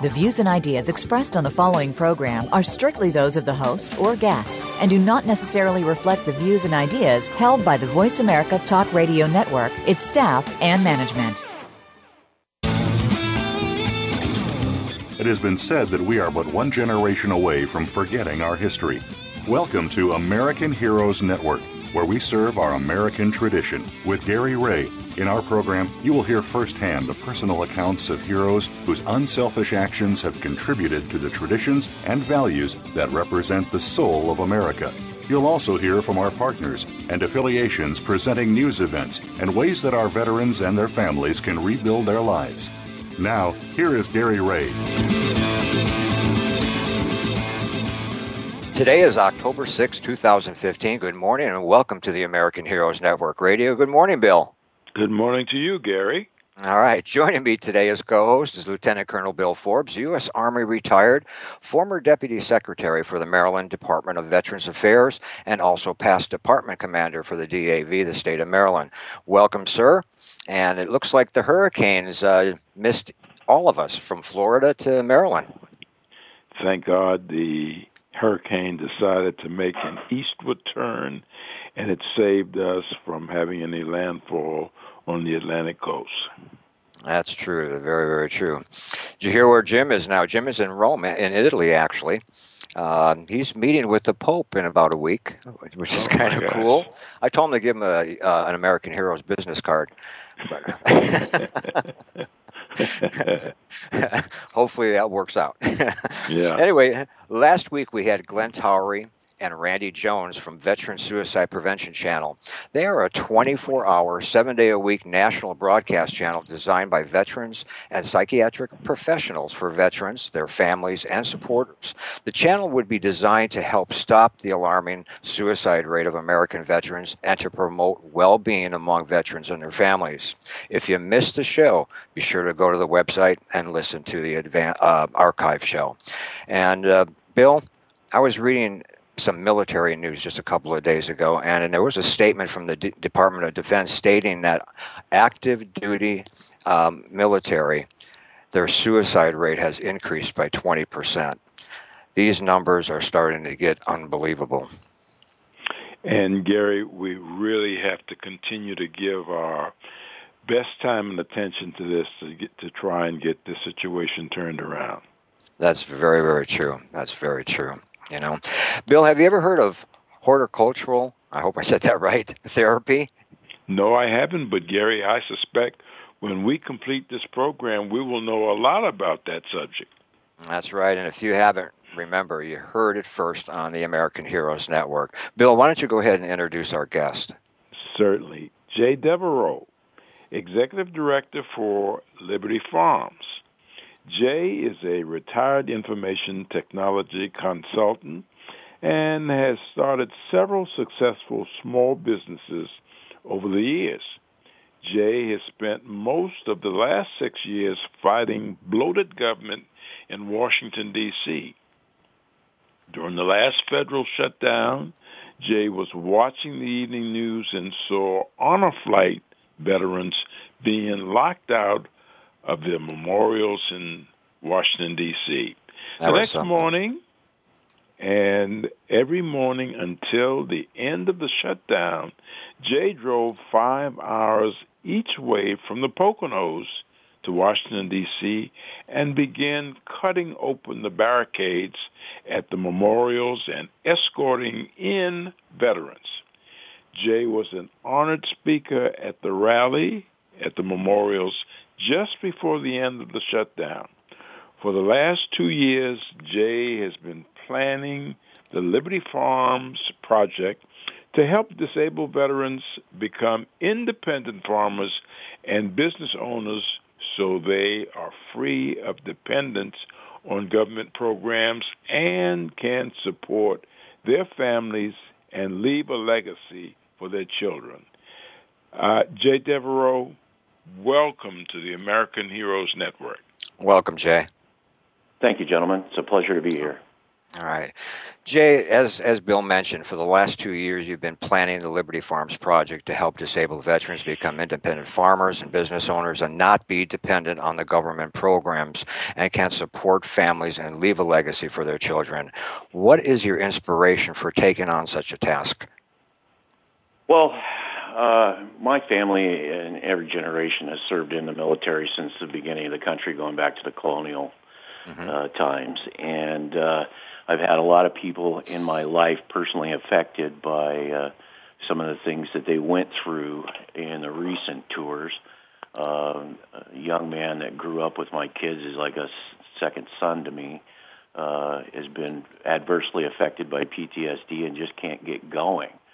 The views and ideas expressed on the following program are strictly those of the host or guests and do not necessarily reflect the views and ideas held by the Voice America Talk Radio Network, its staff, and management. It has been said that we are but one generation away from forgetting our history. Welcome to American Heroes Network, where we serve our American tradition with Gary Ray. In our program, you will hear firsthand the personal accounts of heroes whose unselfish actions have contributed to the traditions and values that represent the soul of America. You'll also hear from our partners and affiliations presenting news events and ways that our veterans and their families can rebuild their lives. Now, here is Gary Ray. Today is October 6, 2015. Good morning and welcome to the American Heroes Network Radio. Good morning, Bill. Good morning to you, Gary. All right. Joining me today as co host is Lieutenant Colonel Bill Forbes, U.S. Army retired, former Deputy Secretary for the Maryland Department of Veterans Affairs, and also past Department Commander for the DAV, the state of Maryland. Welcome, sir. And it looks like the hurricanes uh, missed all of us from Florida to Maryland. Thank God the hurricane decided to make an eastward turn, and it saved us from having any landfall on the Atlantic coast. That's true. Very, very true. Did you hear where Jim is now? Jim is in Rome, in Italy, actually. Uh, he's meeting with the Pope in about a week, which is oh kind of cool. I told him to give him a, uh, an American Heroes business card. Hopefully that works out. yeah. Anyway, last week we had Glenn Towery and Randy Jones from Veteran Suicide Prevention Channel. They are a 24 hour, seven day a week national broadcast channel designed by veterans and psychiatric professionals for veterans, their families, and supporters. The channel would be designed to help stop the alarming suicide rate of American veterans and to promote well being among veterans and their families. If you missed the show, be sure to go to the website and listen to the advan- uh, archive show. And uh, Bill, I was reading some military news just a couple of days ago, and, and there was a statement from the D- Department of Defense stating that active duty um, military, their suicide rate has increased by 20%. These numbers are starting to get unbelievable. And Gary, we really have to continue to give our best time and attention to this to get to try and get this situation turned around. That's very, very true. That's very true. You know, Bill, have you ever heard of horticultural? I hope I said that right. Therapy. No, I haven't. But Gary, I suspect when we complete this program, we will know a lot about that subject. That's right. And if you haven't, remember, you heard it first on the American Heroes Network. Bill, why don't you go ahead and introduce our guest? Certainly. Jay Devereaux, Executive Director for Liberty Farms. Jay is a retired information technology consultant and has started several successful small businesses over the years. Jay has spent most of the last six years fighting bloated government in Washington, D.C. During the last federal shutdown, Jay was watching the evening news and saw honor flight veterans being locked out of their memorials in Washington, D.C. The next something. morning, and every morning until the end of the shutdown, Jay drove five hours each way from the Poconos to Washington, D.C., and began cutting open the barricades at the memorials and escorting in veterans. Jay was an honored speaker at the rally at the memorials just before the end of the shutdown. For the last two years, Jay has been planning the Liberty Farms project to help disabled veterans become independent farmers and business owners so they are free of dependence on government programs and can support their families and leave a legacy for their children. Uh, Jay Devereaux, welcome to the American Heroes Network. Welcome, Jay. Thank you, gentlemen. It's a pleasure to be here. All right. Jay, as, as Bill mentioned, for the last two years, you've been planning the Liberty Farms project to help disabled veterans become independent farmers and business owners and not be dependent on the government programs and can support families and leave a legacy for their children. What is your inspiration for taking on such a task? Well, uh, my family and every generation has served in the military since the beginning of the country, going back to the colonial mm-hmm. uh, times. And uh, I've had a lot of people in my life personally affected by uh, some of the things that they went through in the recent tours. Uh, a young man that grew up with my kids is like a second son to me. Uh, has been adversely affected by PTSD and just can't get going. Uh,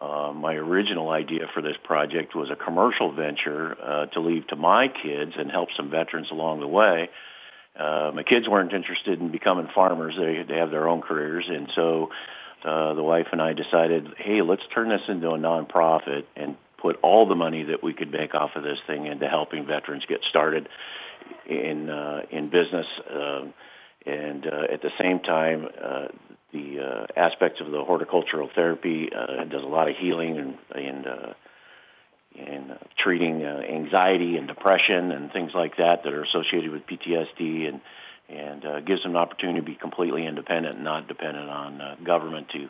my original idea for this project was a commercial venture uh, to leave to my kids and help some veterans along the way uh, my kids weren't interested in becoming farmers. They they have their own careers, and so uh, the wife and I decided, hey, let's turn this into a nonprofit and put all the money that we could make off of this thing into helping veterans get started in uh, in business, uh, and uh, at the same time. Uh, the uh, aspects of the horticultural therapy uh, does a lot of healing and, and uh, in uh, treating uh, anxiety and depression and things like that that are associated with PTSD and and uh, gives them an opportunity to be completely independent and not dependent on uh, government to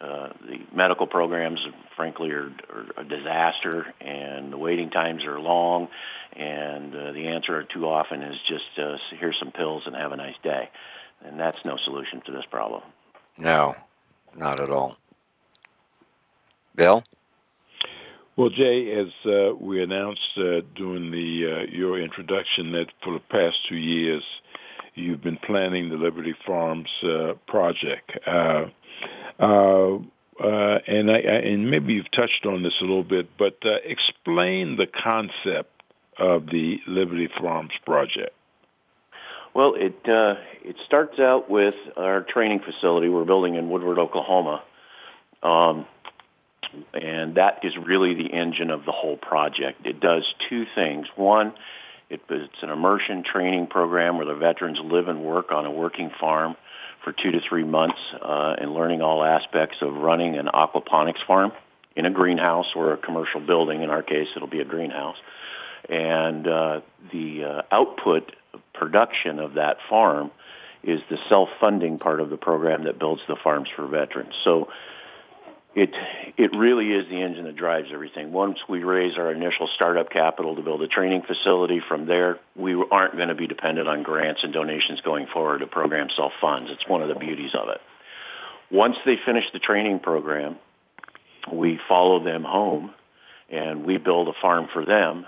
uh, the medical programs frankly are, are a disaster and the waiting times are long and uh, the answer too often is just uh, here's some pills and have a nice day. And that's no solution to this problem no not at all. Bill? Well, Jay, as uh, we announced uh, during the uh, your introduction, that for the past two years you've been planning the Liberty Farms uh, project, uh, uh, and, I, I, and maybe you've touched on this a little bit, but explain the concept of the Liberty Farms project. Well, it it starts out with our training facility we're building in Woodward, Oklahoma. Um, and that is really the engine of the whole project. It does two things. One, it, it's an immersion training program where the veterans live and work on a working farm for two to three months uh, and learning all aspects of running an aquaponics farm in a greenhouse or a commercial building. In our case, it'll be a greenhouse. And uh, the uh, output production of that farm is the self-funding part of the program that builds the farms for veterans. So it it really is the engine that drives everything. Once we raise our initial startup capital to build a training facility, from there we aren't going to be dependent on grants and donations going forward. The program self funds. It's one of the beauties of it. Once they finish the training program, we follow them home and we build a farm for them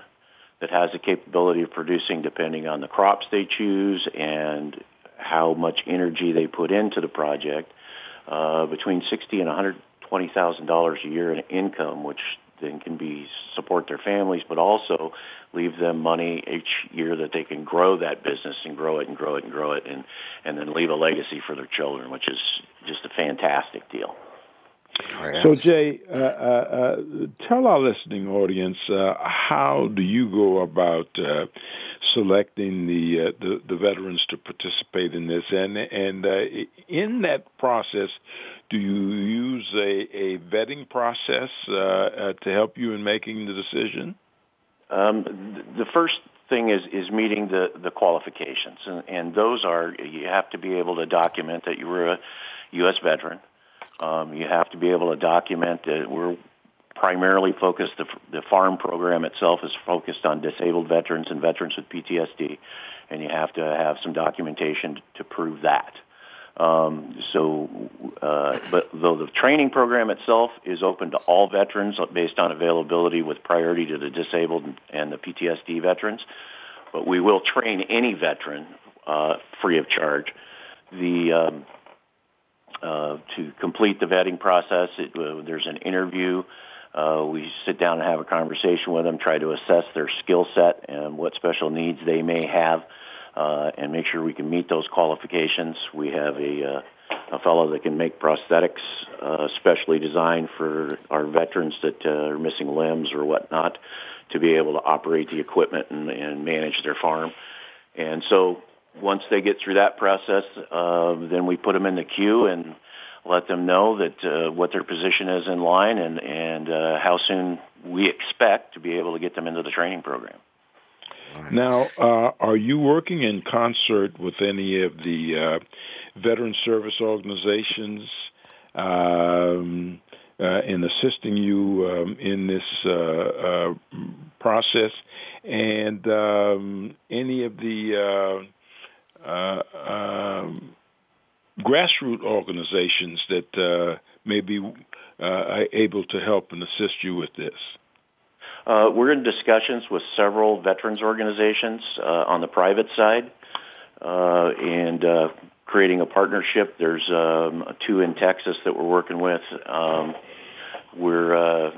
that has the capability of producing, depending on the crops they choose and how much energy they put into the project, uh, between 60 and 100 twenty thousand dollars a year in income, which then can be support their families, but also leave them money each year that they can grow that business and grow it and grow it and grow it, and and then leave a legacy for their children, which is just a fantastic deal. So, Jay, uh, uh, uh, tell our listening audience uh, how do you go about uh, selecting the, uh, the, the veterans to participate in this, and and in that process, do you use a, a vetting process uh, uh, to help you in making the decision? Um, the first thing is is meeting the the qualifications, and, and those are you have to be able to document that you were a U.S. veteran. Um, you have to be able to document that we're primarily focused. The, the farm program itself is focused on disabled veterans and veterans with PTSD, and you have to have some documentation to prove that. Um, so, uh, but though the training program itself is open to all veterans based on availability with priority to the disabled and the PTSD veterans, but we will train any veteran uh, free of charge. The um, uh, to complete the vetting process, it, uh, there's an interview. Uh, we sit down and have a conversation with them, try to assess their skill set and what special needs they may have uh, and make sure we can meet those qualifications. We have a, uh, a fellow that can make prosthetics uh, specially designed for our veterans that uh, are missing limbs or whatnot to be able to operate the equipment and, and manage their farm. And so once they get through that process, uh, then we put them in the queue and let them know that uh, what their position is in line and and uh, how soon we expect to be able to get them into the training program. Now, uh, are you working in concert with any of the uh, veteran service organizations um, uh, in assisting you um, in this uh, process, and um, any of the uh, um, grassroots organizations that may be able to help and assist you with this? Uh, we're in discussions with several veterans organizations uh, on the private side uh, and uh, creating a partnership. There's um, two in Texas that we're working with. Um, we're uh,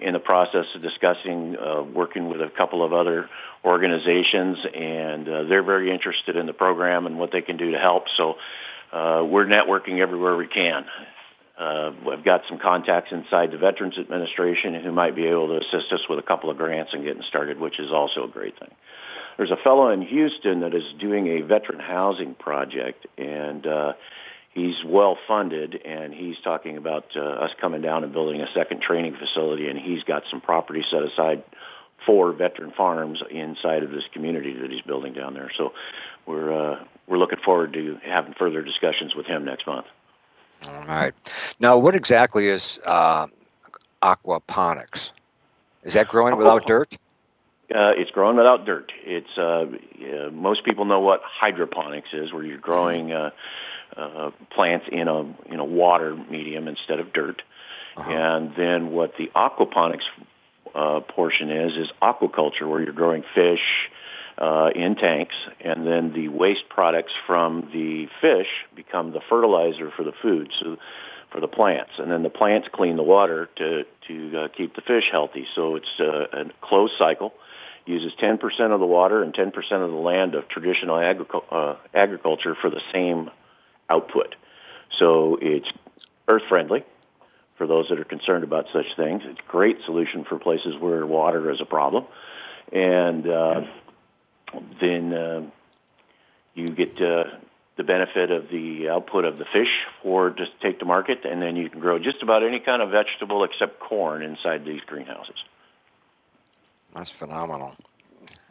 in the process of discussing uh, working with a couple of other organizations, and uh, they're very interested in the program and what they can do to help. So uh, we're networking everywhere we can. Uh, I've got some contacts inside the Veterans Administration who might be able to assist us with a couple of grants and getting started, which is also a great thing. There's a fellow in Houston that is doing a veteran housing project, and uh, he's well funded, and he's talking about uh, us coming down and building a second training facility, and he's got some property set aside for veteran farms inside of this community that he's building down there. So we're uh, we're looking forward to having further discussions with him next month. All right. Now, what exactly is uh, aquaponics? Is that growing without dirt? Uh, it's growing without dirt. It's uh, most people know what hydroponics is, where you're growing uh, uh, plants in a in a water medium instead of dirt. Uh-huh. And then what the aquaponics uh, portion is is aquaculture, where you're growing fish, uh, in tanks, and then the waste products from the fish become the fertilizer for the food, so for the plants, and then the plants clean the water to to uh, keep the fish healthy. So it's uh, a closed cycle. Uses 10% of the water and 10% of the land of traditional agric- uh, agriculture for the same output. So it's earth friendly for those that are concerned about such things. It's a great solution for places where water is a problem. And uh, then uh, you get uh, the benefit of the output of the fish for just take to market, and then you can grow just about any kind of vegetable except corn inside these greenhouses. That's phenomenal,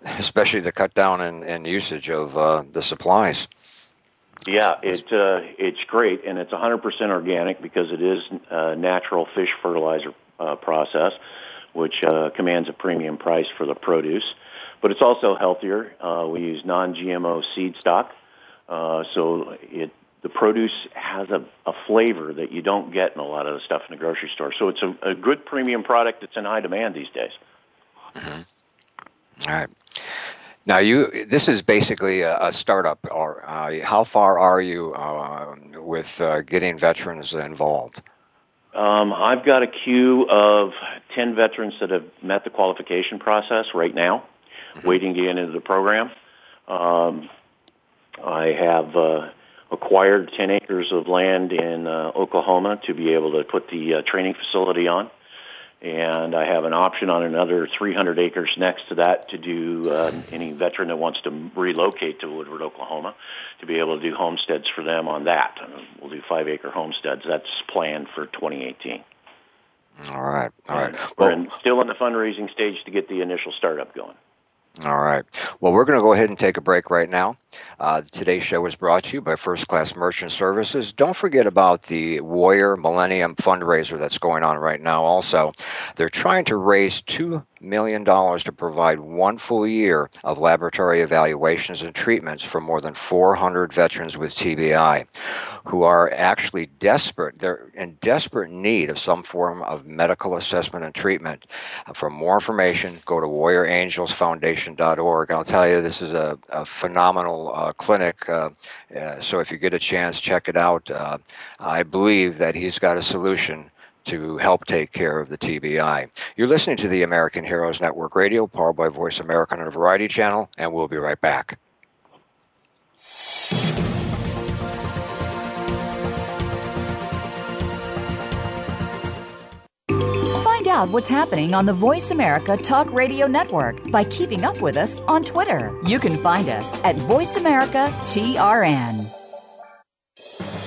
especially the cut down in, in usage of uh, the supplies. Yeah, it uh, it's great, and it's 100% organic because it is a natural fish fertilizer uh, process, which uh, commands a premium price for the produce but it's also healthier. Uh, we use non-GMO seed stock, uh, so it the produce has a, a flavor that you don't get in a lot of the stuff in the grocery store. So it's a, a good premium product that's in high demand these days. Mm-hmm. All right. Now you, this is basically a, a startup. Or uh, how far are you uh, with uh, getting veterans involved? Um, I've got a queue of ten veterans that have met the qualification process right now mm-hmm. waiting to get into the program. Um, I have uh, acquired 10 acres of land in uh, Oklahoma to be able to put the uh, training facility on. And I have an option on another 300 acres next to that to do um, any veteran that wants to relocate to Woodward, Oklahoma, to be able to do homesteads for them on that. We'll do five acre homesteads. That's planned for 2018. All right. All right. We're in, still in the fundraising stage to get the initial startup going. All right. Well, we're going to go ahead and take a break right now. Uh, today's show is brought to you by First Class Merchant Services. Don't forget about the Warrior Millennium fundraiser that's going on right now, also. They're trying to raise $2 million dollars to provide one full year of laboratory evaluations and treatments for more than 400 veterans with TBI who are actually desperate. They're in desperate need of some form of medical assessment and treatment. For more information, go to warriorangelsfoundation.org. I'll tell you, this is a, a phenomenal uh, clinic. Uh, uh, so if you get a chance, check it out. Uh, I believe that he's got a solution to help take care of the TBI. You're listening to the American Heroes Network Radio, powered by Voice America on a variety channel, and we'll be right back. Find out what's happening on the Voice America Talk Radio Network by keeping up with us on Twitter. You can find us at Voice America TRN.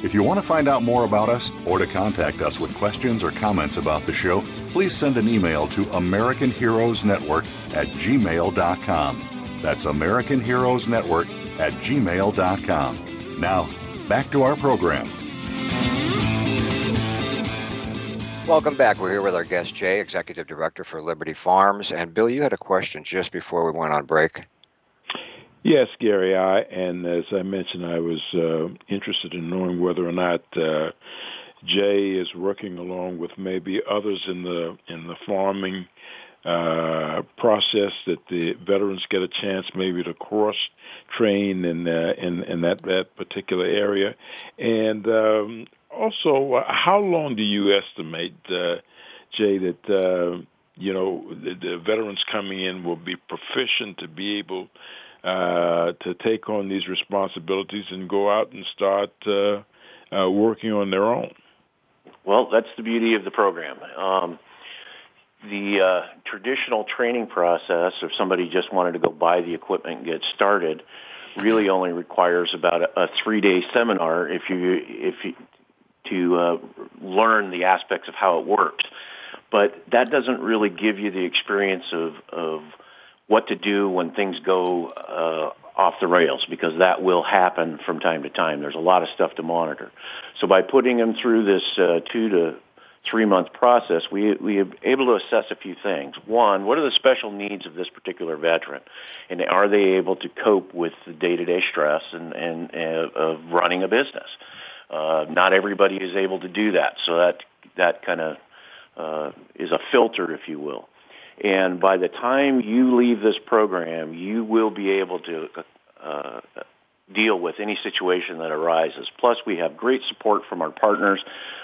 If you want to find out more about us or to contact us with questions or comments about the show, please send an email to American Heroes Network at gmail.com. That's American Heroes Network at gmail.com. Now, back to our program. Welcome back. We're here with our guest, Jay, Executive Director for Liberty Farms. And Bill, you had a question just before we went on break. Yes, Gary. I and as I mentioned, I was uh, interested in knowing whether or not uh, Jay is working along with maybe others in the in the farming uh, process that the veterans get a chance maybe to cross train in uh, in, in that that particular area, and um, also how long do you estimate, uh, Jay, that uh, you know the, the veterans coming in will be proficient to be able uh, to take on these responsibilities and go out and start uh, uh, working on their own. Well, that's the beauty of the program. Um, the uh, traditional training process, if somebody just wanted to go buy the equipment and get started, really only requires about a, a three-day seminar if you if you to uh, learn the aspects of how it works. But that doesn't really give you the experience of of what to do when things go uh, off the rails because that will happen from time to time. There's a lot of stuff to monitor. So by putting them through this uh, two to three month process, we we are able to assess a few things. One, what are the special needs of this particular veteran, and are they able to cope with the day to day stress and and uh, of running a business? Uh, not everybody is able to do that, so that that kind of uh, is a filter, if you will. And by the time you leave this program, you will be able to uh, deal with any situation that arises. Plus, we have great support from our partners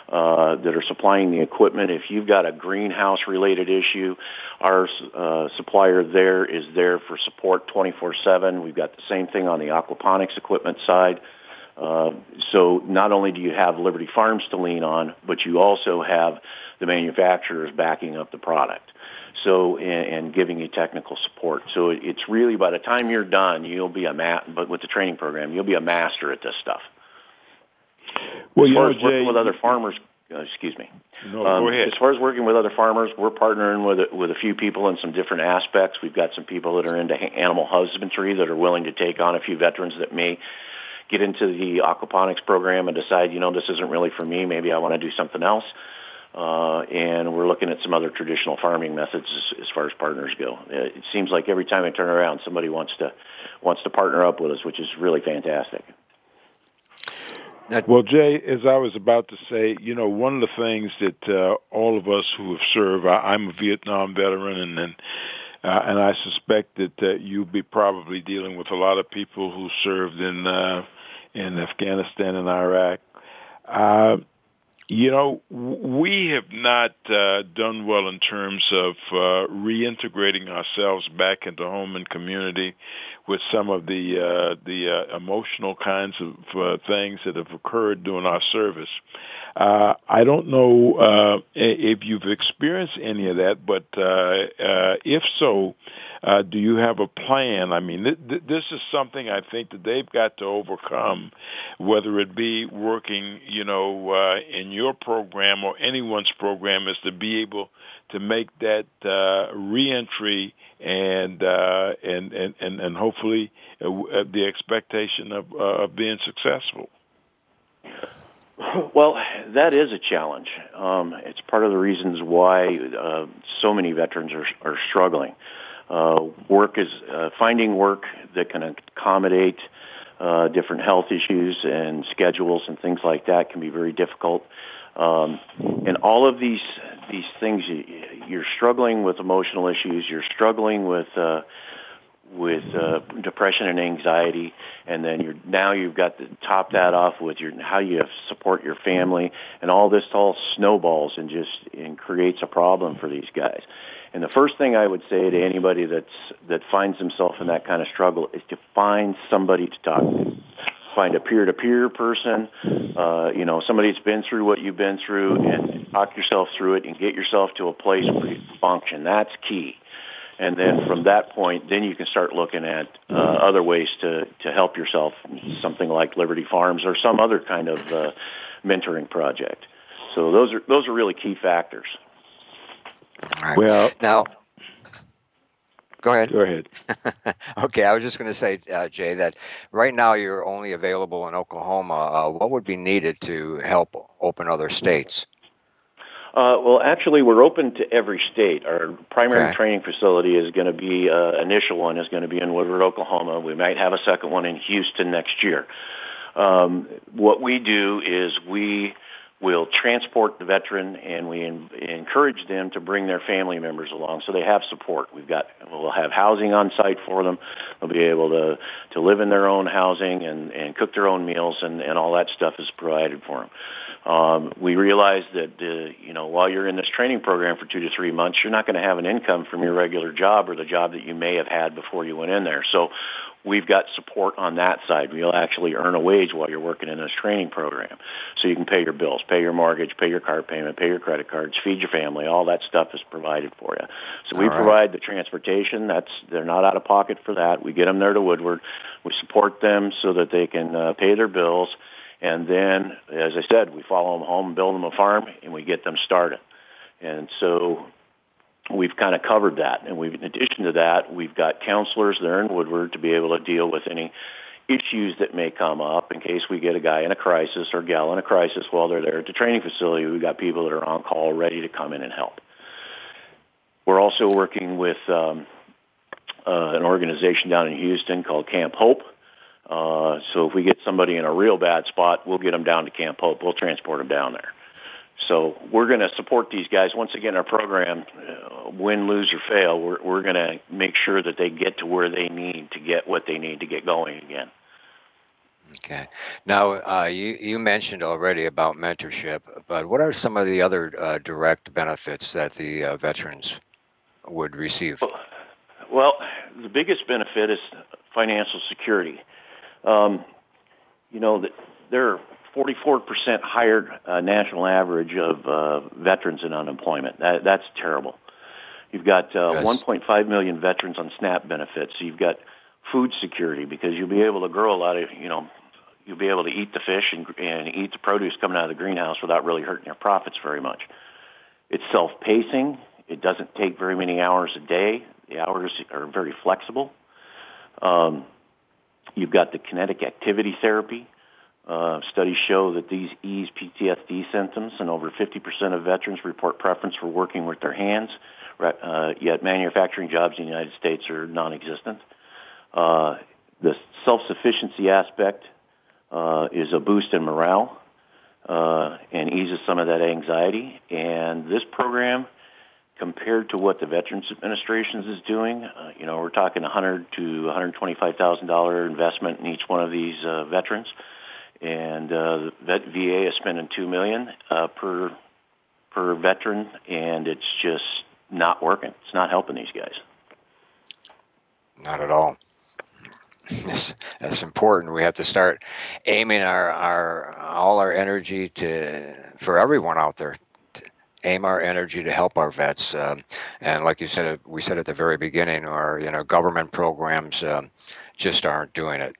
uh, that are supplying the equipment. If you've got a greenhouse-related issue, our uh, supplier there is there for support 24/7. We've got the same thing on the aquaponics equipment side. Uh, so not only do you have Liberty Farms to lean on, but you also have the manufacturers backing up the product so and, and giving you technical support. So it's really by the time you're done, you'll be a ma- but with the training program, you'll be a master at this stuff. Well, as far know, as working Jay, with other farmers, uh, excuse me. No, um, go ahead. As far as working with other farmers, we're partnering with a, with a few people in some different aspects. We've got some people that are into animal husbandry that are willing to take on a few veterans that may get into the aquaponics program and decide, you know, this isn't really for me. Maybe I want to do something else. Uh, and we're looking at some other traditional farming methods as, as far as partners go. Uh, it seems like every time I turn around, somebody wants to wants to partner up with us, which is really fantastic. Well, Jay, as I was about to say, you know, one of the things that uh, all of us who have served, I, I'm a Vietnam veteran, and and, uh, and I suspect that uh, you'll be probably dealing with a lot of people who served in uh, in Afghanistan and Iraq. You know, we have not uh, done well in terms of uh, reintegrating ourselves back into home and community with some of the uh, the uh, emotional kinds of uh, things that have occurred during our service. Uh, I don't know uh, if you've experienced any of that, but uh, uh, if so, do you have a plan? I mean, th- th- this is something I think that they've got to overcome, whether it be working, you know, uh, in your program or anyone's program, is to be able to make that uh, reentry and uh, and, and and and hopefully uh, uh the expectation of uh, of being successful. Well, that is a challenge. Um, it's part of the reasons why uh, so many veterans are, are struggling. Uh, work is uh, finding work that can accommodate uh, different health issues and schedules and things like that can be very difficult. Um, and all of these these things, you're struggling with emotional issues. You're struggling with uh, with uh, depression and anxiety, and then you're now you've got to top that off with your how you support your family, and all this all snowballs and just and creates a problem for these guys. And the first thing I would say to anybody that's that finds himself in that kind of struggle is to find somebody to talk to. Find a peer-to-peer person, uh, you know, somebody that's been through what you've been through, and talk yourself through it, and get yourself to a place where you function. That's key and then from that point, then you can start looking at uh, other ways to to help yourself, something like Liberty Farms or some other kind of uh, mentoring project. So those are those are really key factors. Well, now. Go ahead. Go ahead. okay, I was just going to say, uh, Jay, that right now you're only available in Oklahoma. Uh, what would be needed to help open other states? Uh, well, actually, we're open to every state. Our primary okay. training facility is going to be uh, initial one is going to be in Woodward, Oklahoma. We might have a second one in Houston next year. Um, what we do is we will transport the veteran and we in, encourage them to bring their family members along so they have support. We've got we'll have housing on site for them. They'll be able to to live in their own housing and and cook their own meals and and all that stuff is provided for them. Um, we realize that uh, you know while you're in this training program for two to three months, you're not going to have an income from your regular job or the job that you may have had before you went in there. So we've got support on that side. You'll actually earn a wage while you're working in this training program. So you can pay your bills, pay your mortgage, pay your car payment, pay your credit cards, feed your family. All that stuff is provided for you. So we right. provide the transportation. That's they're not out of pocket for that. We get them there to Woodward. We support them so that they can uh, pay their bills and then, as I said, we follow them home, build them a farm, and we get them started. And so we've kind of covered that. And we've, in addition to that, we've got counselors there in Woodward to be able to deal with any issues that may come up in case we get a guy in a crisis or gal in a crisis while they're there at the training facility. We've got people that are on call ready to come in and help. We're also working with um, uh, an organization down in Houston called Camp Hope uh, so if we get somebody in a real bad spot, we'll get them down to Camp Hope. We'll transport them down there. So we're going to support these guys. Once again, our program, uh, win, lose, or fail, we're, we're going to make sure that they get to where they need to get what they need to get going again. Okay. Now, uh, you, you mentioned already about mentorship, but what are some of the other uh, direct benefits that the uh, veterans would receive? Well, the biggest benefit is financial security. Um, you know, that there are 44% higher uh, national average of uh, veterans in unemployment. That, that's terrible. You've got uh, yes. 1.5 million veterans on SNAP benefits. So you've got food security because you'll be able to grow a lot of, you know, you'll be able to eat the fish and, and eat the produce coming out of the greenhouse without really hurting your profits very much. It's self-pacing. It doesn't take very many hours a day. The hours are very flexible. Um, You've got the kinetic activity therapy. Uh, studies show that these ease PTSD symptoms, and over 50% of veterans report preference for working with their hands. Uh, yet manufacturing jobs in the United States are non-existent. Uh, the self-sufficiency aspect uh, is a boost in morale uh, and eases some of that anxiety. And this program compared to what the Veterans Administration is doing, uh, you know, we're talking 100 to 125 thousand dollar investment in each one of these uh, veterans, and uh, the VA is spending two million uh, per per veteran, and it's just not working. It's not helping these guys. Not at all. It's, that's important. We have to start aiming our, our all our energy to for everyone out there. Aim our energy to help our vets, um, and like you said, we said at the very beginning, our you know government programs um, just aren't doing it.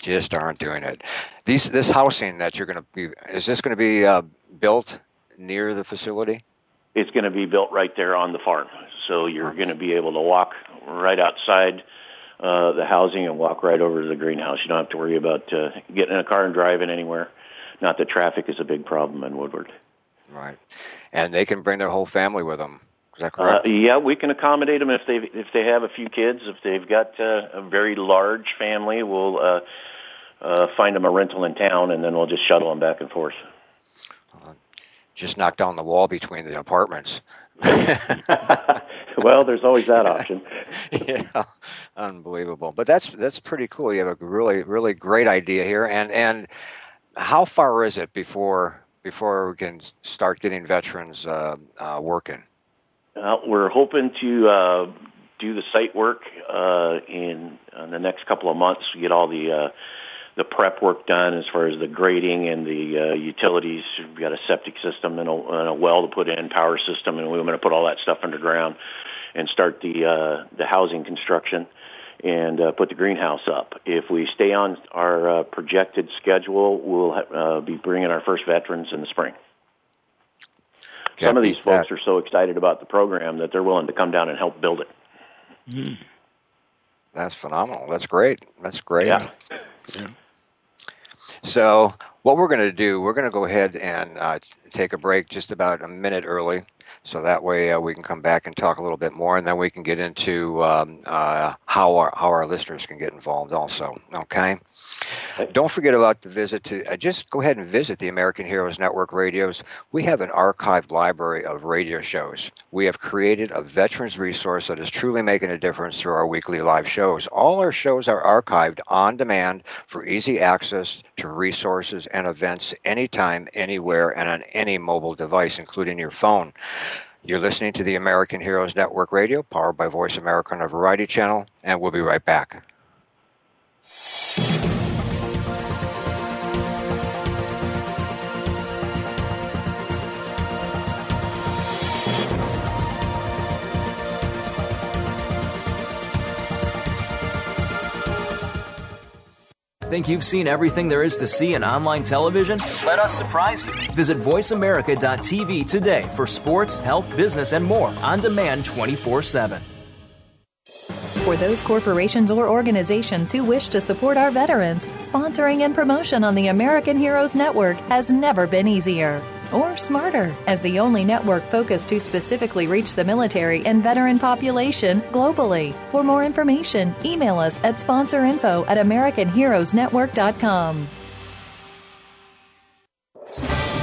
Just aren't doing it. These this housing that you're going to be is this going to be uh, built near the facility? It's going to be built right there on the farm, so you're going to be able to walk right outside uh, the housing and walk right over to the greenhouse. You don't have to worry about uh, getting in a car and driving anywhere. Not that traffic is a big problem in Woodward. Right, and they can bring their whole family with them. Is that correct? Uh, yeah, we can accommodate them if they if they have a few kids. If they've got uh, a very large family, we'll uh, uh, find them a rental in town, and then we'll just shuttle them back and forth. Uh, just knock down the wall between the apartments. well, there's always that option. yeah, unbelievable. But that's that's pretty cool. You have a really really great idea here. And and how far is it before before we can start getting veterans uh, uh, working? Uh, we're hoping to uh, do the site work uh, in, in the next couple of months. Get all the uh, the prep work done as far as the grading and the uh, utilities. We've got a septic system and a, and a well to put in, power system, and we're going to put all that stuff underground and start the uh, the housing construction and uh, put the greenhouse up. If we stay on our uh, projected schedule, we'll uh, be bringing our first veterans in the spring. Can't Some of these folks that. are so excited about the program that they're willing to come down and help build it. Mm. That's phenomenal. That's great. That's great. Yeah. yeah. So, what we're going to do, we're going to go ahead and uh, take a break just about a minute early. So that way uh, we can come back and talk a little bit more, and then we can get into um, uh, how our how our listeners can get involved also. Okay. Don't forget about the visit to, uh, just go ahead and visit the American Heroes Network radios. We have an archived library of radio shows. We have created a veterans resource that is truly making a difference through our weekly live shows. All our shows are archived on demand for easy access to resources and events anytime, anywhere, and on any mobile device, including your phone. You're listening to the American Heroes Network radio, powered by Voice America on a Variety Channel, and we'll be right back. Think you've seen everything there is to see in online television? Let us surprise you. Visit VoiceAmerica.tv today for sports, health, business, and more on demand 24 7. For those corporations or organizations who wish to support our veterans, sponsoring and promotion on the American Heroes Network has never been easier or smarter as the only network focused to specifically reach the military and veteran population globally. For more information, email us at sponsorinfo at AmericanHeroesNetwork.com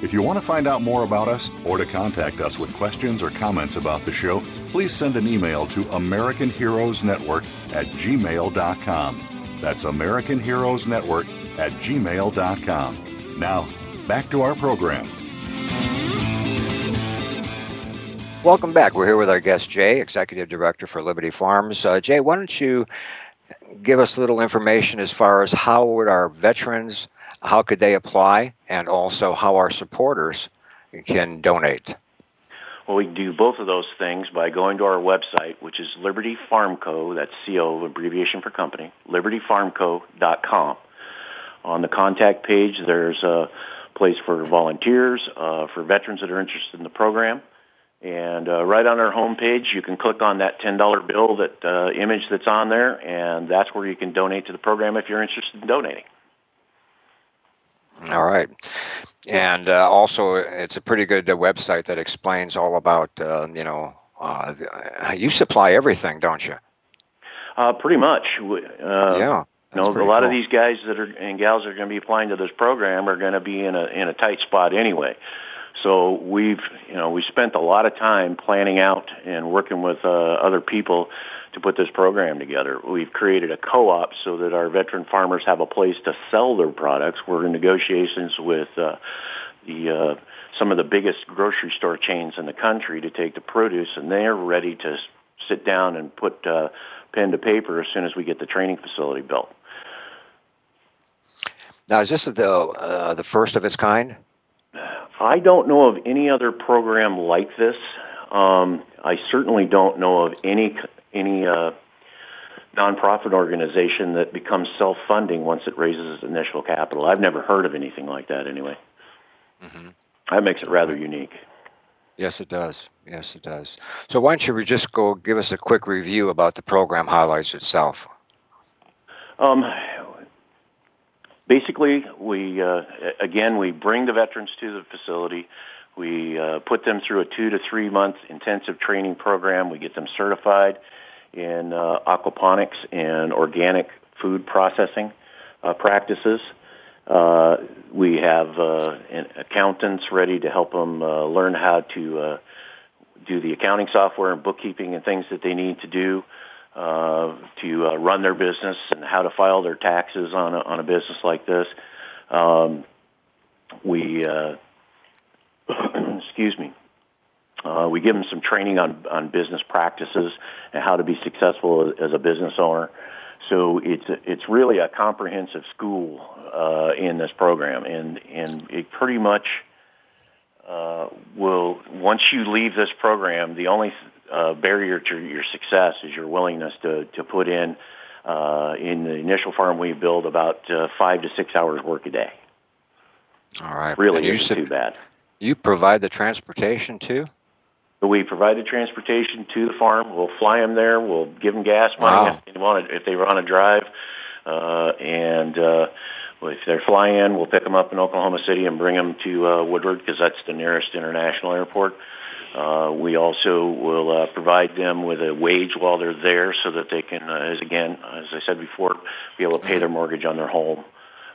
If you want to find out more about us or to contact us with questions or comments about the show, please send an email to American Heroes Network at gmail.com. That's American Heroes Network at gmail.com. Now, back to our program. Welcome back. We're here with our guest, Jay, Executive Director for Liberty Farms. Uh, Jay, why don't you give us a little information as far as how would our veterans how could they apply, and also how our supporters can donate? Well, we do both of those things by going to our website, which is Liberty Farm Co. That's CO, abbreviation for company, libertyfarmco.com. On the contact page, there's a place for volunteers, uh, for veterans that are interested in the program. And uh, right on our homepage, you can click on that $10 bill, that uh, image that's on there, and that's where you can donate to the program if you're interested in donating. All right. And uh, also, it's a pretty good uh, website that explains all about, uh, you know, uh, you supply everything, don't you? Uh, pretty much. yeah. You know, a lot cool. of these guys that are and gals that are going to be applying to this program are going to be in a in a tight spot anyway. So we've you know we spent a lot of time planning out and working with uh, other people to put this program together. We've created a co-op so that our veteran farmers have a place to sell their products. We're in negotiations with uh, the uh, some of the biggest grocery store chains in the country to take the produce, and they're ready to sit down and put uh, pen to paper as soon as we get the training facility built. Now, is this the uh, the first of its kind? I don't know of any other program like this. Um, I certainly don't know of any any uh, nonprofit organization that becomes self-funding once it raises its initial capital. I've never heard of anything like that anyway. Mm-hmm. That makes it rather unique. Yes, it does. Yes, it does. So why don't you just go give us a quick review about the program highlights itself? Um, basically, we uh, again we bring the veterans to the facility. We uh, put them through a two to three month intensive training program. We get them certified in uh, aquaponics and organic food processing uh, practices. Uh, we have uh, accountants ready to help them uh, learn how to do the accounting software and bookkeeping and things that they need to do to run their business and how to file their taxes on a, on a business like this. Um, we, excuse me, uh, we give them some training on, on business practices and how to be successful as, as a business owner. So it's it's really a comprehensive school uh, in this program, and and it pretty much uh, will once you leave this program, the only uh, barrier to your success is your willingness to to put in uh, in the initial farm we build about uh, five to six hours work a day. All right, really isn't too bad. You provide the transportation too. We provide the transportation to the farm. We'll fly them there. We'll give them gas money wow. if they want to, if they want to drive, uh, and uh, if they're flying, in we'll pick them up in Oklahoma City and bring them to uh, Woodward because that's the nearest international airport. Uh, we also will uh, provide them with a wage while they're there so that they can, uh, as again, as I said before, be able to pay their mortgage on their home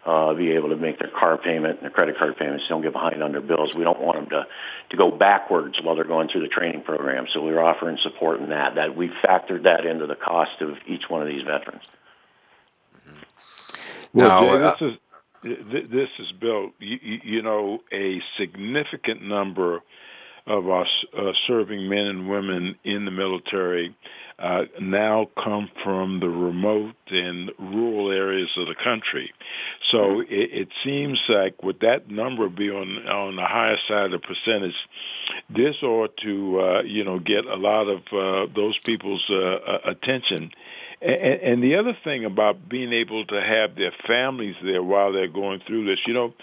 uh, be able to make their car payment and their credit card payments. Don't get behind on their bills. We don't want them to to go backwards while they're going through the training program. So we're offering support in that. That we factored that into the cost of each one of these veterans. Mm-hmm. Well, now, Jay, uh, this is this is Bill. You, you know, a significant number of our uh, serving men and women in the military uh, now come from the remote and rural areas of the country. So mm-hmm. it, it seems like with that number be on on the higher side of the percentage, this ought to uh, you know get a lot of uh, those people's uh, uh attention. And, and the other thing about being able to have their families there while they're going through this, you know,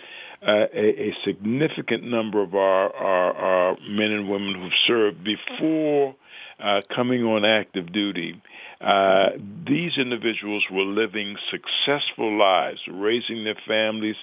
a, a significant number of our, our, our men and women who've served before uh, coming on active duty, uh, these individuals were living successful lives, raising their families,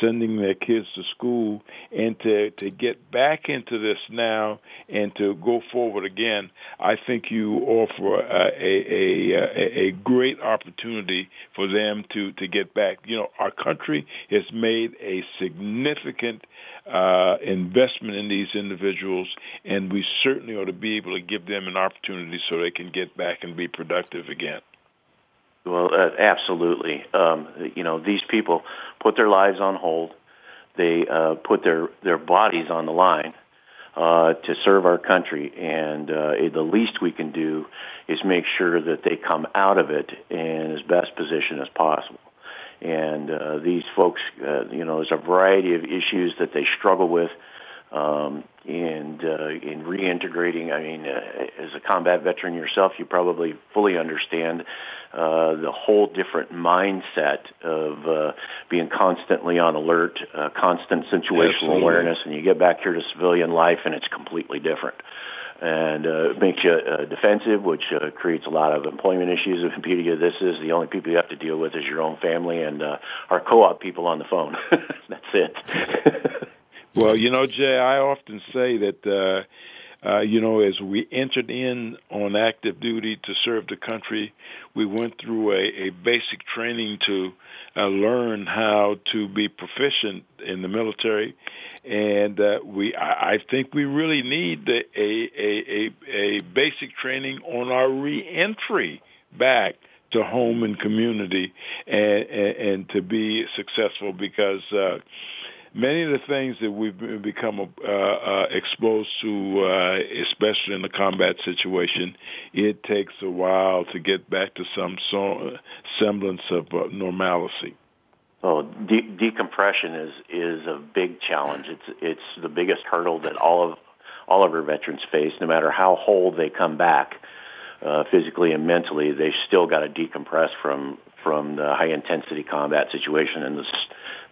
sending their kids to school, and to, to get back into this now and to go forward again, I think you offer uh, a, a, a great opportunity for them to, to get back. You know, our country has made a significant uh, investment in these individuals, and we certainly ought to be able to give them an opportunity so they can get back and be productive again. Well, uh, absolutely. Um, you know, these people put their lives on hold. They uh, put their their bodies on the line uh, to serve our country, and uh, the least we can do is make sure that they come out of it in as best position as possible. And uh, these folks, uh, you know, there's a variety of issues that they struggle with. Um, and uh, in reintegrating, I mean, uh, as a combat veteran yourself, you probably fully understand uh, the whole different mindset of uh, being constantly on alert, uh, constant situational Absolutely. awareness, and you get back here to civilian life, and it's completely different and uh, makes you uh, defensive, which uh, creates a lot of employment issues. Beauty of this is the only people you have to deal with is your own family and uh, our co-op people on the phone. That's it. well, you know, Jay, I often say that. Uh, uh, you know, as we entered in on active duty to serve the country, we went through a, a basic training to uh, learn how to be proficient in the military, and uh, we I, I think we really need a, a a a basic training on our reentry back to home and community and, and, and to be successful because uh, many of the things that we've become uh, uh, exposed to, uh, especially in the combat situation, it takes a while to get back to some so- semblance of uh, normalcy. Oh, de- decompression is is a big challenge. It's it's the biggest hurdle that all of all of our veterans face. No matter how whole they come back, uh, physically and mentally, they still got to decompress from from the high intensity combat situation and the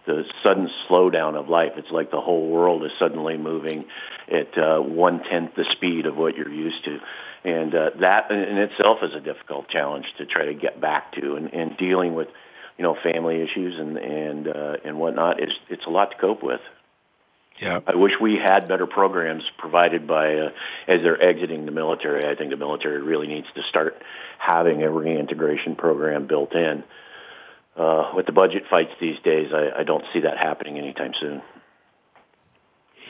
the sudden slowdown of life. It's like the whole world is suddenly moving at uh, one tenth the speed of what you're used to, and uh, that in itself is a difficult challenge to try to get back to. And, and dealing with, you know, family issues and and uh, and whatnot is it's a lot to cope with. Yeah. I wish we had better programs provided by uh, as they're exiting the military. I think the military really needs to start having a reintegration program built in uh, with the budget fights these days, I, I don't see that happening anytime soon.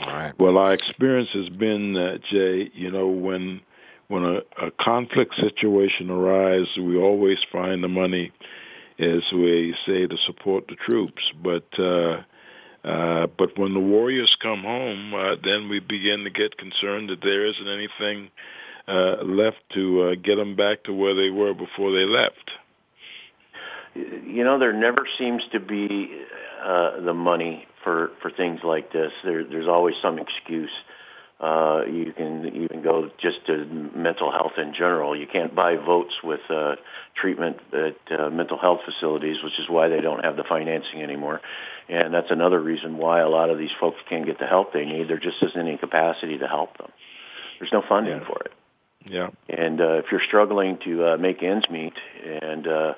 All right. Well, our experience has been, that, Jay, you know, when when a, a conflict situation arises, we always find the money, as we say, to support the troops. But uh, uh, but when the warriors come home, uh, then we begin to get concerned that there isn't anything uh, left to uh, get them back to where they were before they left you know, there never seems to be uh, the money for for things like this. There, there's always some excuse. Uh, you can even go just to mental health in general. You can't buy votes with uh, treatment at uh, mental health facilities, which is why they don't have the financing anymore. And that's another reason why a lot of these folks can't get the help they need. There just isn't any capacity to help them. There's no funding yeah. for it. Yeah. And uh, if you're struggling to uh, make ends meet and uh,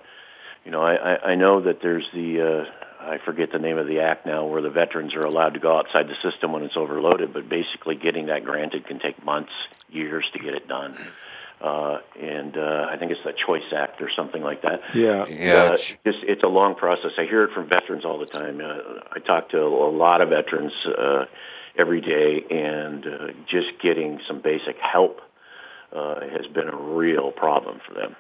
you know, I, I know that there's the uh, I forget the name of the act now, where the veterans are allowed to go outside the system when it's overloaded. But basically, getting that granted can take months, years to get it done. Uh, and uh, I think it's the Choice Act or something like that. Yeah, yeah. Uh, it's, it's a long process. I hear it from veterans all the time. Uh, I talk to a lot of veterans uh, every day, and uh, just getting some basic help uh, has been a real problem for them.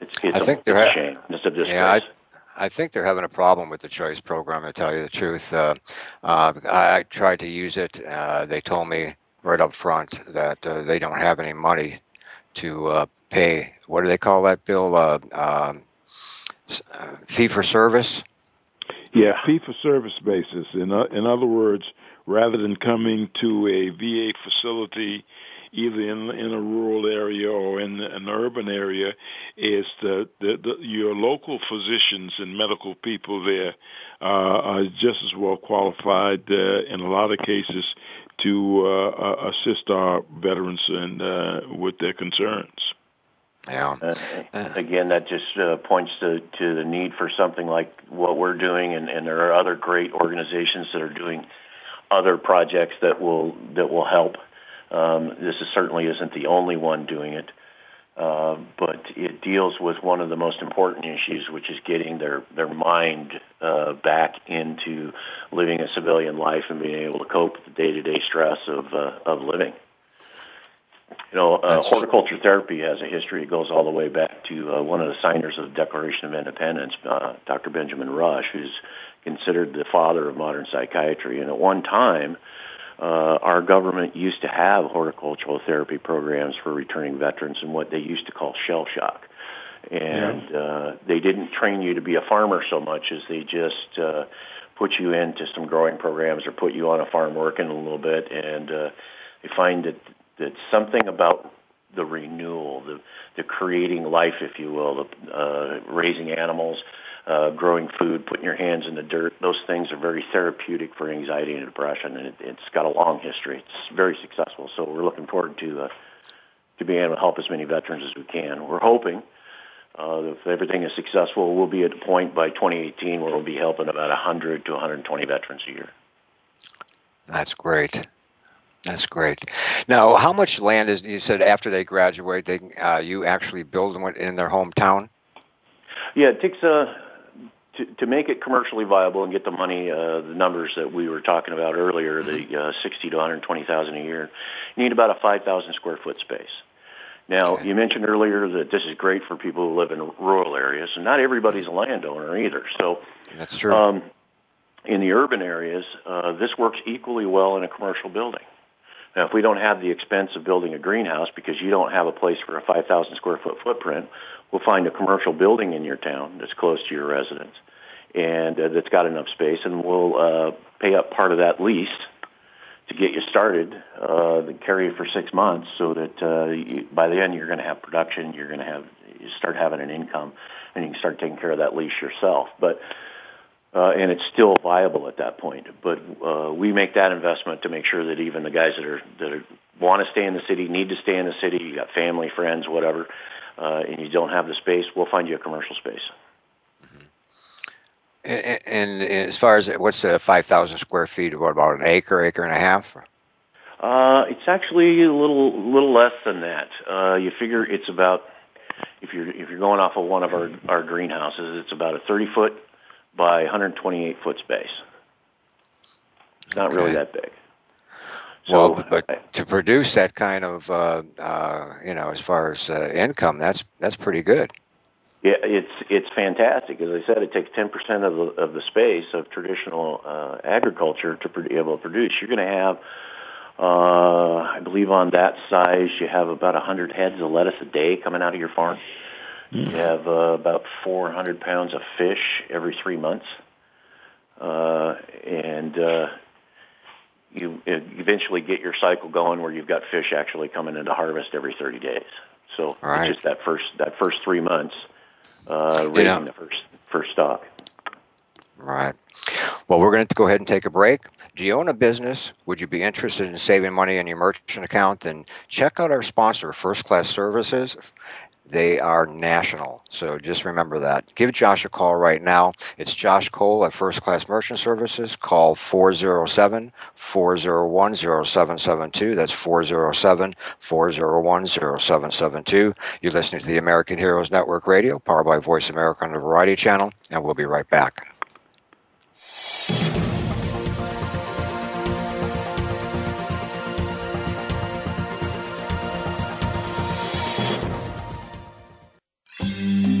It's, it's I think a, they're a shame. It's a disgrace. Yeah, I, I think they're having a problem with the choice program. To tell you the truth, uh, uh, I, I, tried to use it. Uh, they told me right up front that uh, they don't have any money to uh, pay. What do they call that bill? Uh, um, fee for service. Yeah, fee for service basis. In in other words, rather than coming to a VA facility either in in a rural area or in an urban area, is that the, the, your local physicians and medical people there uh, are just as well qualified uh, in a lot of cases to uh, uh assist our veterans and uh, with their concerns. Yeah. Uh, again, that just uh, points to, to the need for something like what we're doing, and, and there are other great organizations that are doing other projects that will that will help. Um, this is, certainly isn't the only one doing it, uh, but it deals with one of the most important issues, which is getting their their mind uh, back into living a civilian life and being able to cope with the day to day stress of uh, of living. You know, uh, horticulture therapy has a history. It goes all the way back to uh, one of the signers of the Declaration of Independence, uh, Dr. Benjamin Rush, who's considered the father of modern psychiatry. And at one time, uh, our government used to have horticultural therapy programs for returning veterans and what they used to call shell shock. And yeah. uh, they didn't train you to be a farmer so much as they just uh, put you into some growing programs or put you on a farm working a little bit, and uh, they find that that something about the renewal, the the creating life, if you will, the uh, raising animals, uh, growing food, putting your hands in the dirt. Those things are very therapeutic for anxiety and depression, and it, it's got a long history. It's very successful. So we're looking forward to uh, to being able to help as many veterans as we can. We're hoping uh, if everything is successful, we'll be at a point by 2018 where we'll be helping about 100 to 120 veterans a year. That's great. That's great. Now, how much land is you said after they graduate, they uh, you actually build them in their hometown? Yeah, it takes a uh, to, to make it commercially viable and get the money, uh, the numbers that we were talking about earlier, mm-hmm. the uh, 60 to 120,000 a year, you need about a 5,000 square foot space. Now, okay. you mentioned earlier that this is great for people who live in rural areas, and not everybody's a landowner either. So that's true. Um, in the urban areas, uh, this works equally well in a commercial building. Now, if we don't have the expense of building a greenhouse because you don't have a place for a 5,000 square foot footprint, we'll find a commercial building in your town that's close to your residence and uh, that's got enough space, and we'll uh, pay up part of that lease to get you started, uh, carry you for six months, so that uh, you, by the end you're going to have production, you're going to have you start having an income, and you can start taking care of that lease yourself. But uh, and it's still viable at that point. But uh, we make that investment to make sure that even the guys that are that are, want to stay in the city, need to stay in the city, you got family, friends, whatever, uh, and you don't have the space, we'll find you a commercial space. And, and as far as what's the five thousand square feet? What about an acre, acre and a half? Uh, it's actually a little little less than that. Uh, you figure it's about if you're if you're going off of one of our our greenhouses, it's about a thirty foot by 128 foot space. It's not okay. really that big. So, well, but to produce that kind of, uh, uh, you know, as far as uh, income, that's that's pretty good. Yeah, it's it's fantastic. As I said, it takes 10% of the of the space of traditional uh, agriculture to be able to produce. You're going to have, uh, I believe, on that size, you have about 100 heads of lettuce a day coming out of your farm. Mm-hmm. You have uh, about 400 pounds of fish every three months, uh, and uh, you eventually get your cycle going where you've got fish actually coming into harvest every 30 days. So right. it's just that first that first three months uh, raising yeah. the first first stock. Right. Well, we're going to go ahead and take a break. Do you own a business? Would you be interested in saving money in your merchant account? Then check out our sponsor, First Class Services. They are national. So just remember that. Give Josh a call right now. It's Josh Cole at First Class Merchant Services. Call 407 401 0772. That's 407 401 0772. You're listening to the American Heroes Network Radio, powered by Voice America on the Variety Channel, and we'll be right back.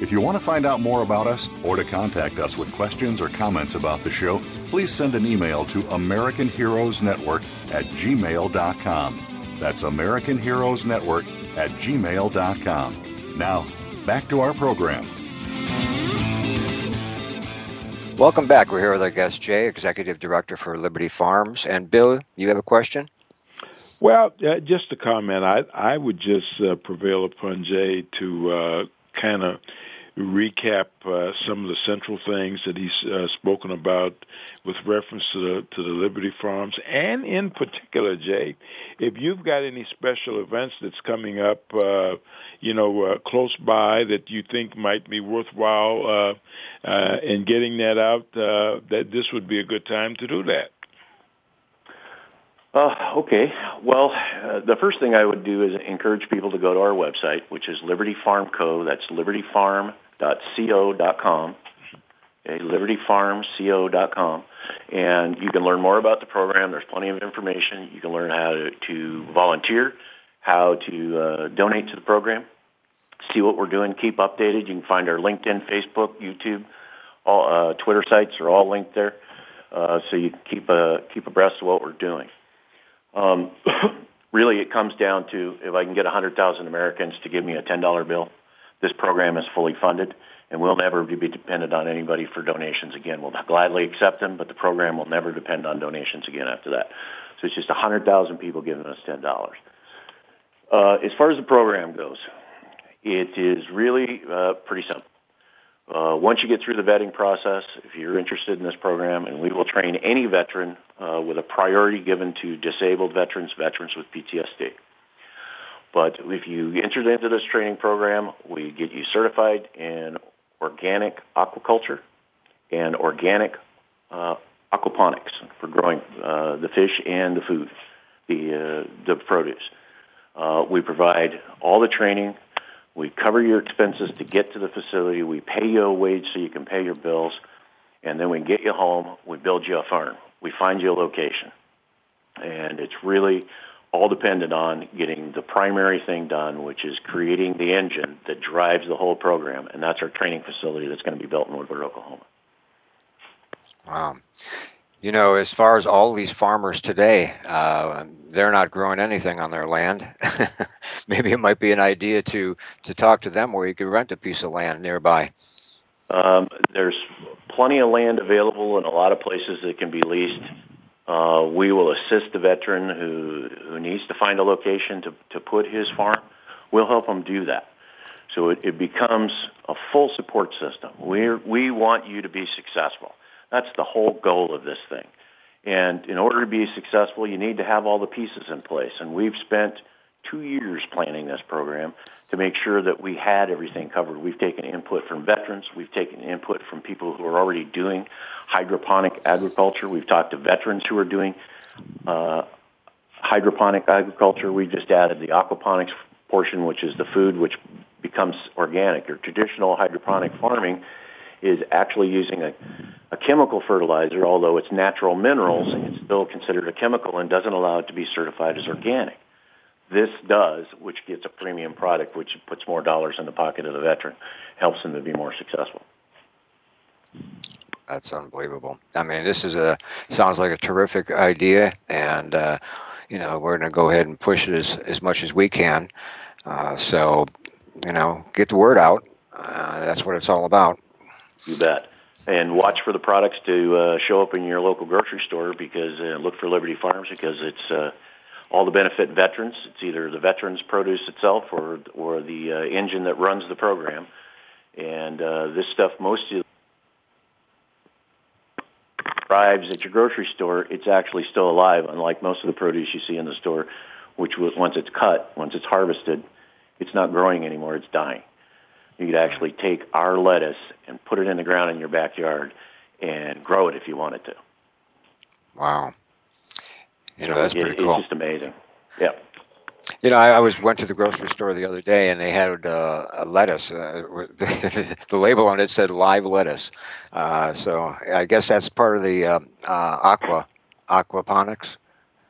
If you want to find out more about us or to contact us with questions or comments about the show, please send an email to American Heroes Network at gmail.com. That's American Heroes Network at gmail.com. Now, back to our program. Welcome back. We're here with our guest, Jay, Executive Director for Liberty Farms. And Bill, you have a question? Well, uh, just a comment. I I would just uh, prevail upon Jay to uh, kind of recap uh, some of the central things that he's uh, spoken about with reference to the to the Liberty Farms, and in particular, Jay, if you've got any special events that's coming up, uh, you know, uh, close by that you think might be worthwhile uh, uh, in getting that out, that this would be a good time to do that. Uh, okay. Well, uh, the first thing I would do is encourage people to go to our website, which is Liberty Farm Co. That's libertyfarm.co.com. Okay, libertyfarmco.com. And you can learn more about the program. There's plenty of information. You can learn how to, to volunteer, how to uh, donate to the program, see what we're doing, keep updated. You can find our LinkedIn, Facebook, YouTube, all uh, Twitter sites are all linked there. Uh, so you keep uh, keep abreast of what we're doing. Um, really, it comes down to if I can get 100,000 Americans to give me a $10 bill, this program is fully funded, and we'll never be dependent on anybody for donations again. We'll gladly accept them, but the program will never depend on donations again after that. So it's just 100,000 people giving us $10. Uh, as far as the program goes, it is really uh, pretty simple. Uh, once you get through the vetting process, if you're interested in this program, and we will train any veteran uh, with a priority given to disabled veterans, veterans with PTSD. But if you enter into this training program, we get you certified in organic aquaculture and organic uh, aquaponics for growing uh, the fish and the food, the, uh, the produce. Uh, we provide all the training we cover your expenses to get to the facility. We pay you a wage so you can pay your bills. And then we get you home. We build you a farm. We find you a location. And it's really all dependent on getting the primary thing done, which is creating the engine that drives the whole program. And that's our training facility that's going to be built in Woodward, Oklahoma. Wow. You know, as far as all these farmers today, uh, they're not growing anything on their land. Maybe it might be an idea to to talk to them where you could rent a piece of land nearby. Um, there's plenty of land available in a lot of places that can be leased. Uh, we will assist the veteran who who needs to find a location to to put his farm. We'll help him do that. So it, it becomes a full support system. We we want you to be successful. That's the whole goal of this thing. And in order to be successful, you need to have all the pieces in place. And we've spent two years planning this program to make sure that we had everything covered. We've taken input from veterans. We've taken input from people who are already doing hydroponic agriculture. We've talked to veterans who are doing uh, hydroponic agriculture. We just added the aquaponics portion, which is the food which becomes organic. Your traditional hydroponic farming is actually using a, a chemical fertilizer, although it's natural minerals, it's still considered a chemical and doesn't allow it to be certified as organic. This does, which gets a premium product, which puts more dollars in the pocket of the veteran, helps them to be more successful. That's unbelievable. I mean, this is a sounds like a terrific idea, and uh, you know we're going to go ahead and push it as as much as we can. Uh, so, you know, get the word out. Uh, that's what it's all about. You bet. And watch for the products to uh, show up in your local grocery store because uh, look for Liberty Farms because it's uh, all the benefit veterans. It's either the veterans produce itself or or the uh, engine that runs the program. And uh, this stuff mostly arrives at your grocery store. It's actually still alive, unlike most of the produce you see in the store, which was, once it's cut, once it's harvested, it's not growing anymore. It's dying you could actually take our lettuce and put it in the ground in your backyard and grow it if you wanted to. Wow. You know, that's it, pretty cool. It's just amazing. Yeah. You know, I, I was went to the grocery store the other day, and they had uh, a lettuce. Uh, the label on it said live lettuce. Uh, so I guess that's part of the uh, uh aqua aquaponics.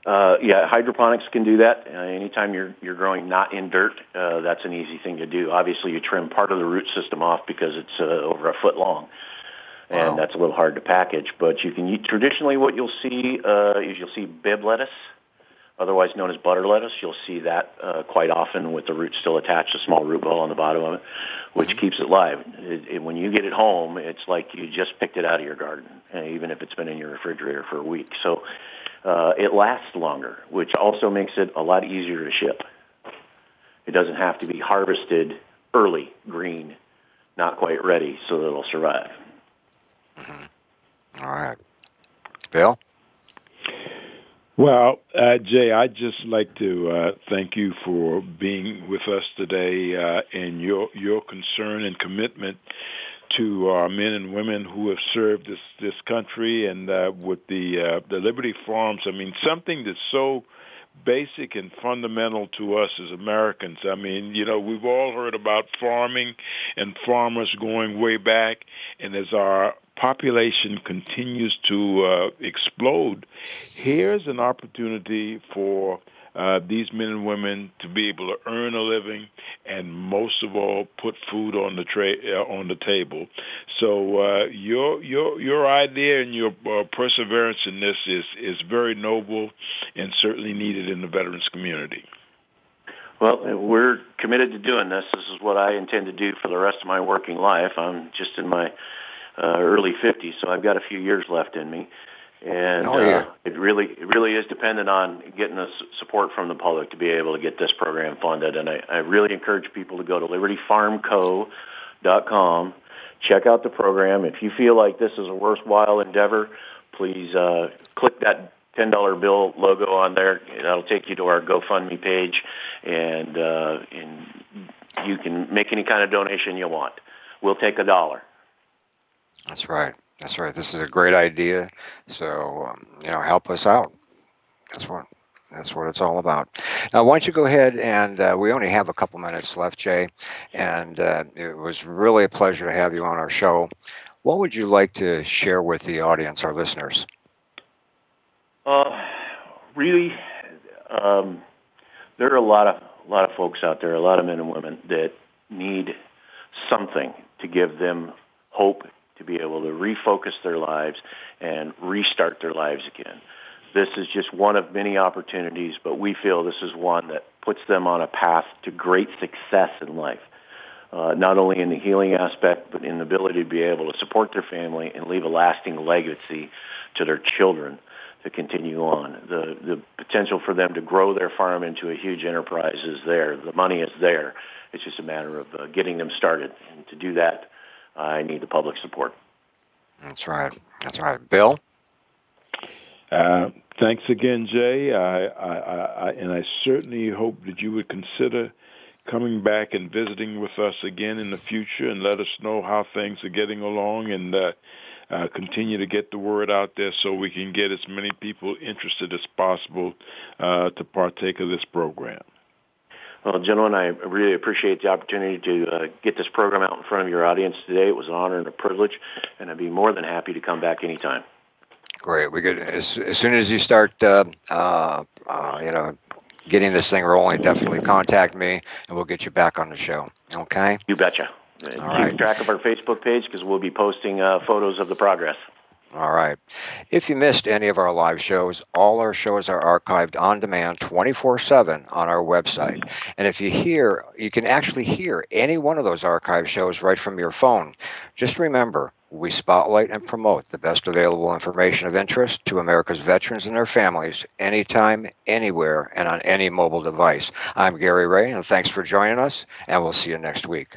Uh, yeah, hydroponics can do that. Uh, anytime you're you're growing not in dirt, uh, that's an easy thing to do. Obviously, you trim part of the root system off because it's uh, over a foot long, and Wow. that's a little hard to package. But you can eat, traditionally what you'll see uh, is you'll see Bibb lettuce, otherwise known as butter lettuce. You'll see that uh, quite often with the root still attached, a small root ball on the bottom of it, which keeps it live. It, it, when you get it home, it's like you just picked it out of your garden, uh, even if it's been in your refrigerator for a week. So uh, it lasts longer, which also makes it a lot easier to ship. It doesn't have to be harvested early, green, not quite ready, so that it'll survive. All right. Bill? Well, uh, Jay, I'd just like to uh, thank you for being with us today uh, and your your concern and commitment to our men and women who have served this this country and uh, with the uh, the Liberty Farms. I mean, something that's so basic and fundamental to us as Americans. I mean, you know, we've all heard about farming and farmers going way back, and as our population continues to uh, explode, here's an opportunity for uh, these men and women to be able to earn a living and most of all put food on the tra- uh, on the table. So uh, your your your idea and your uh, perseverance in this is is very noble and certainly needed in the veterans community. Well, we're committed to doing this. This is what I intend to do for the rest of my working life. I'm just in my uh, early 50s, so I've got a few years left in me. And Oh, yeah. uh, it really, it really is dependent on getting the support from the public to be able to get this program funded. And I, I really encourage people to go to libertyfarmco.com, check out the program. If you feel like this is a worthwhile endeavor, please uh, click that ten dollar bill logo on there. That'll take you to our GoFundMe page, and uh, and you can make any kind of donation you want. We'll take a dollar. That's right. That's right. This is a great idea. So, um, you know, help us out. That's what that's what it's all about. Now, why don't you go ahead and uh, we only have a couple minutes left, Jay, and uh, it was really a pleasure to have you on our show. What would you like to share with the audience, our listeners? Uh, really, um, there are a lot of a lot of folks out there, a lot of men and women that need something to give them hope to be able to refocus their lives and restart their lives again. This is just one of many opportunities, but we feel this is one that puts them on a path to great success in life. Uh, not only in the healing aspect, but in the ability to be able to support their family and leave a lasting legacy to their children to continue on. The the potential for them to grow their farm into a huge enterprise is there. The money is there. It's just a matter of uh, getting them started. And to do that, I need the public support. That's right. That's right. Bill? Uh, thanks again, Jay. I, I, I, I, and I certainly hope that you would consider coming back and visiting with us again in the future and let us know how things are getting along and uh, uh, continue to get the word out there so we can get as many people interested as possible uh, to partake of this program. Well, gentlemen, I really appreciate the opportunity to uh, get this program out in front of your audience today. It was an honor and a privilege, and I'd be more than happy to come back anytime. Great. We could as, as soon as you start, uh, uh, uh, you know, getting this thing rolling, definitely contact me, and we'll get you back on the show. Okay. You betcha. Uh, Keep right. track of our Facebook page because we'll be posting uh, photos of the progress. All right. If you missed any of our live shows, all our shows are archived on demand 24 7 on our website. And if you hear, you can actually hear any one of those archive shows right from your phone. Just remember, we spotlight and promote the best available information of interest to America's veterans and their families anytime, anywhere, and on any mobile device. I'm Gary Ray, and thanks for joining us, and we'll see you next week.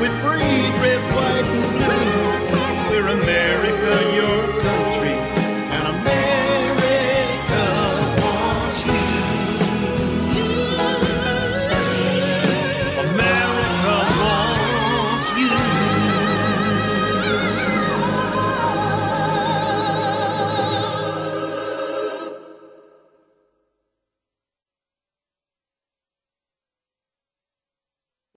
we breathe red, white, and blue. We're America,